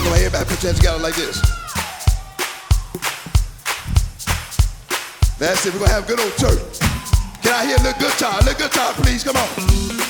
Come on, everybody put your hands together like this. That's it. We're gonna have a good old church. Can I hear a little good time? A little good time, please. Come on.